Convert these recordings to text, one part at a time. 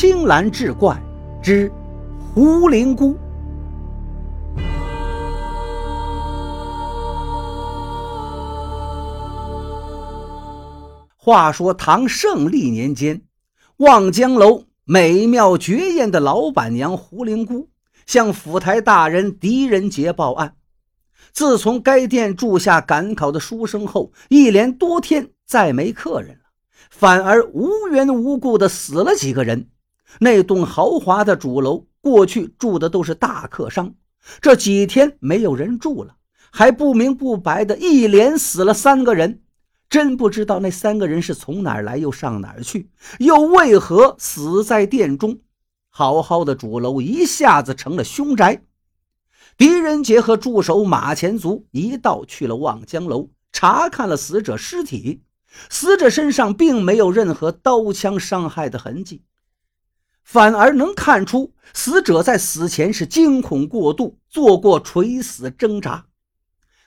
青蓝志怪之胡灵姑。话说唐胜利年间，望江楼美妙绝艳的老板娘胡灵姑向府台大人狄仁杰报案：自从该店住下赶考的书生后，一连多天再没客人了，反而无缘无故的死了几个人。那栋豪华的主楼过去住的都是大客商，这几天没有人住了，还不明不白的一连死了三个人。真不知道那三个人是从哪儿来，又上哪儿去，又为何死在殿中？好好的主楼一下子成了凶宅。狄仁杰和助手马前卒一道去了望江楼，查看了死者尸体。死者身上并没有任何刀枪伤害的痕迹，反而能看出死者在死前是惊恐过度，做过垂死挣扎。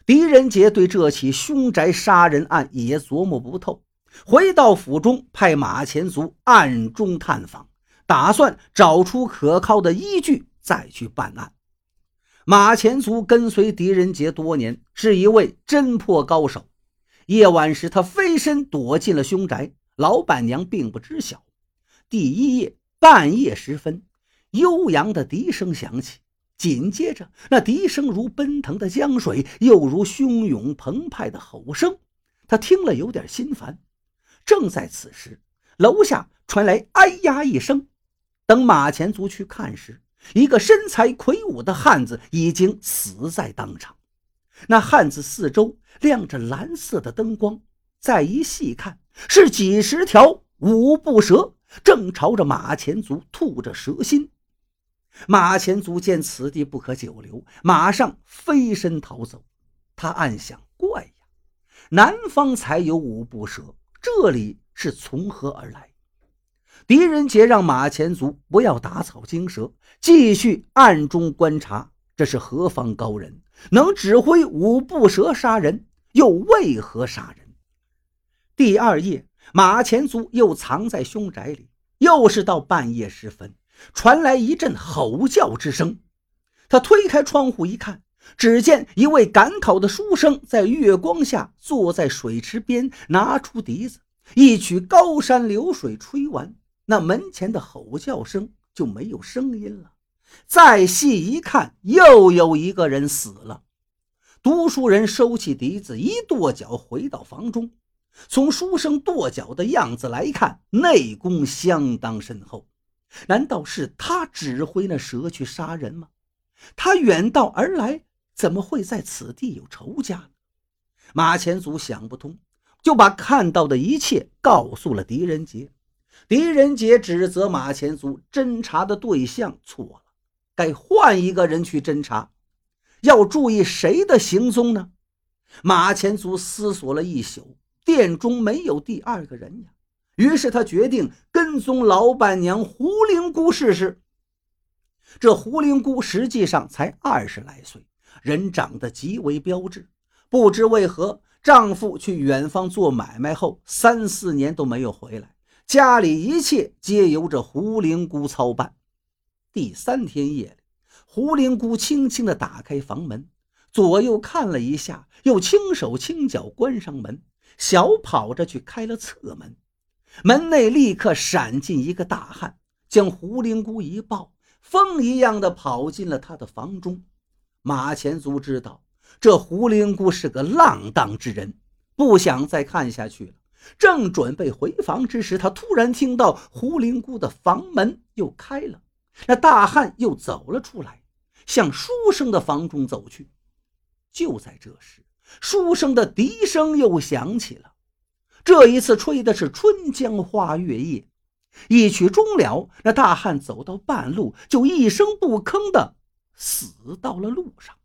狄仁杰对这起凶宅杀人案也琢磨不透，回到府中，派马前卒暗中探访，打算找出可靠的依据再去办案。马前卒跟随狄仁杰多年，是一位侦破高手。夜晚时，他飞身躲进了凶宅，老板娘并不知晓。第一夜半夜时分，悠扬的笛声响起。紧接着，那笛声如奔腾的江水，又如汹涌澎湃的吼声。他听了有点心烦。正在此时，楼下传来“哎呀”一声。等马前卒去看时，一个身材魁梧的汉子已经死在当场。那汉子四周亮着蓝色的灯光，再一细看，是几十条五步蛇正朝着马前卒吐着蛇心。马前卒见此地不可久留，马上飞身逃走。他暗想：怪呀，南方才有五步蛇，这里是从何而来？狄仁杰让马前卒不要打草惊蛇，继续暗中观察，这是何方高人，能指挥五步蛇杀人？又为何杀人？第二夜，马前卒又藏在凶宅里，又是到半夜时分。传来一阵吼叫之声，他推开窗户一看，只见一位赶考的书生在月光下坐在水池边，拿出笛子，一曲《高山流水》吹完，那门前的吼叫声就没有声音了。再细一看，又有一个人死了。读书人收起笛子，一跺脚回到房中。从书生跺脚的样子来看，内功相当深厚。难道是他指挥那蛇去杀人吗？他远道而来，怎么会在此地有仇家？马前卒想不通，就把看到的一切告诉了狄仁杰。狄仁杰指责马前卒侦查的对象错了，该换一个人去侦查。要注意谁的行踪呢？马前卒思索了一宿，店中没有第二个人呀。于是他决定跟踪老板娘胡灵姑试试。这胡灵姑实际上才二十来岁，人长得极为标致。不知为何，丈夫去远方做买卖后，三四年都没有回来，家里一切皆由这胡灵姑操办。第三天夜里，胡灵姑轻轻地打开房门，左右看了一下，又轻手轻脚关上门，小跑着去开了侧门。门内立刻闪进一个大汉，将胡灵姑一抱，风一样的跑进了他的房中。马前卒知道这胡灵姑是个浪荡之人，不想再看下去了。正准备回房之时，他突然听到胡灵姑的房门又开了，那大汉又走了出来，向书生的房中走去。就在这时，书生的笛声又响起了。这一次吹的是春江花月夜，一曲终了，那大汉走到半路，就一声不吭的死到了路上，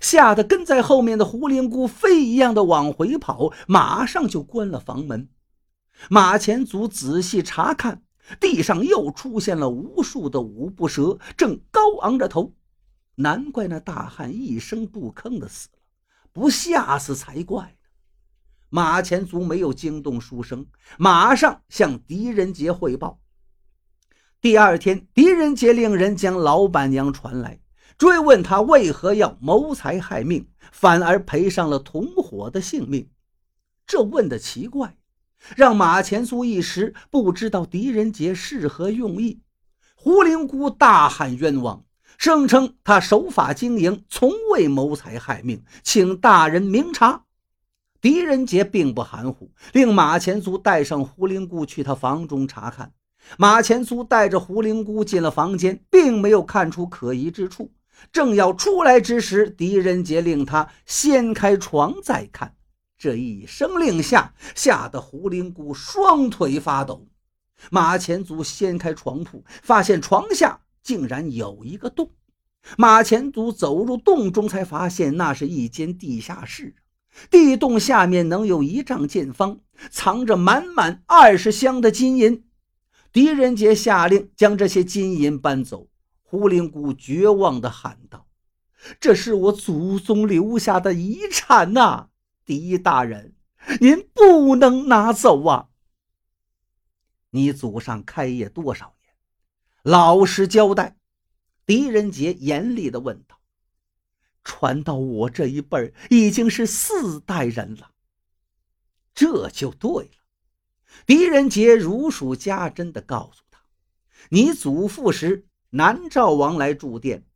吓得跟在后面的胡灵姑飞一样的往回跑，马上就关了房门。马前卒仔细查看，地上又出现了无数的五步蛇，正高昂着头，难怪那大汉一声不吭的死了，不吓死才怪呢。马前卒没有惊动书生，马上向狄仁杰汇报。第二天，狄仁杰令人将老板娘传来，追问他为何要谋财害命，反而赔上了同伙的性命。这问的奇怪，让马前卒一时不知道狄仁杰是何用意。胡灵姑大喊冤枉，声称他守法经营，从未谋财害命，请大人明察。狄仁杰并不含糊，令马前卒带上胡灵姑去他房中查看。马前卒带着胡灵姑进了房间，并没有看出可疑之处。正要出来之时，狄仁杰令他掀开床再看。这一声令下，吓得胡灵姑双腿发抖。马前卒掀开床铺，发现床下竟然有一个洞。马前卒走入洞中，才发现那是一间地下室。地洞下面能有一丈见方，藏着满满二十箱的金银。狄仁杰下令将这些金银搬走。胡灵姑绝望地喊道：“这是我祖宗留下的遗产呐！狄大人，您不能拿走啊！你祖上开业多少？老实交代。”狄仁杰严厉地问道。传到我这一辈儿已经是四代人了，这就对了。狄仁杰如数家珍地告诉他：“你祖父时，南诏王来住店，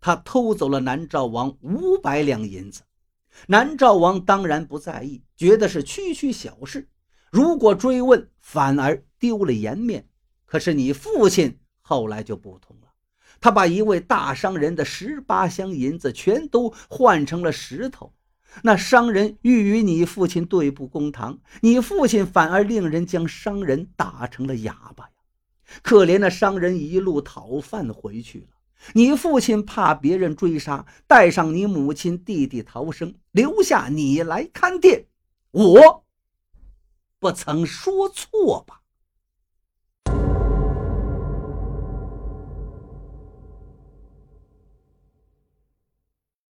他偷走了南诏王五百两银子。南诏王当然不在意，觉得是区区小事。如果追问，反而丢了颜面。可是你父亲后来就不同了。”他把一位大商人的十八箱银子全都换成了石头，那商人欲与你父亲对簿公堂，你父亲反而令人将商人打成了哑巴呀！可怜那商人一路讨饭回去了，你父亲怕别人追杀，带上你母亲弟弟逃生，留下你来看店。我不曾说错吧？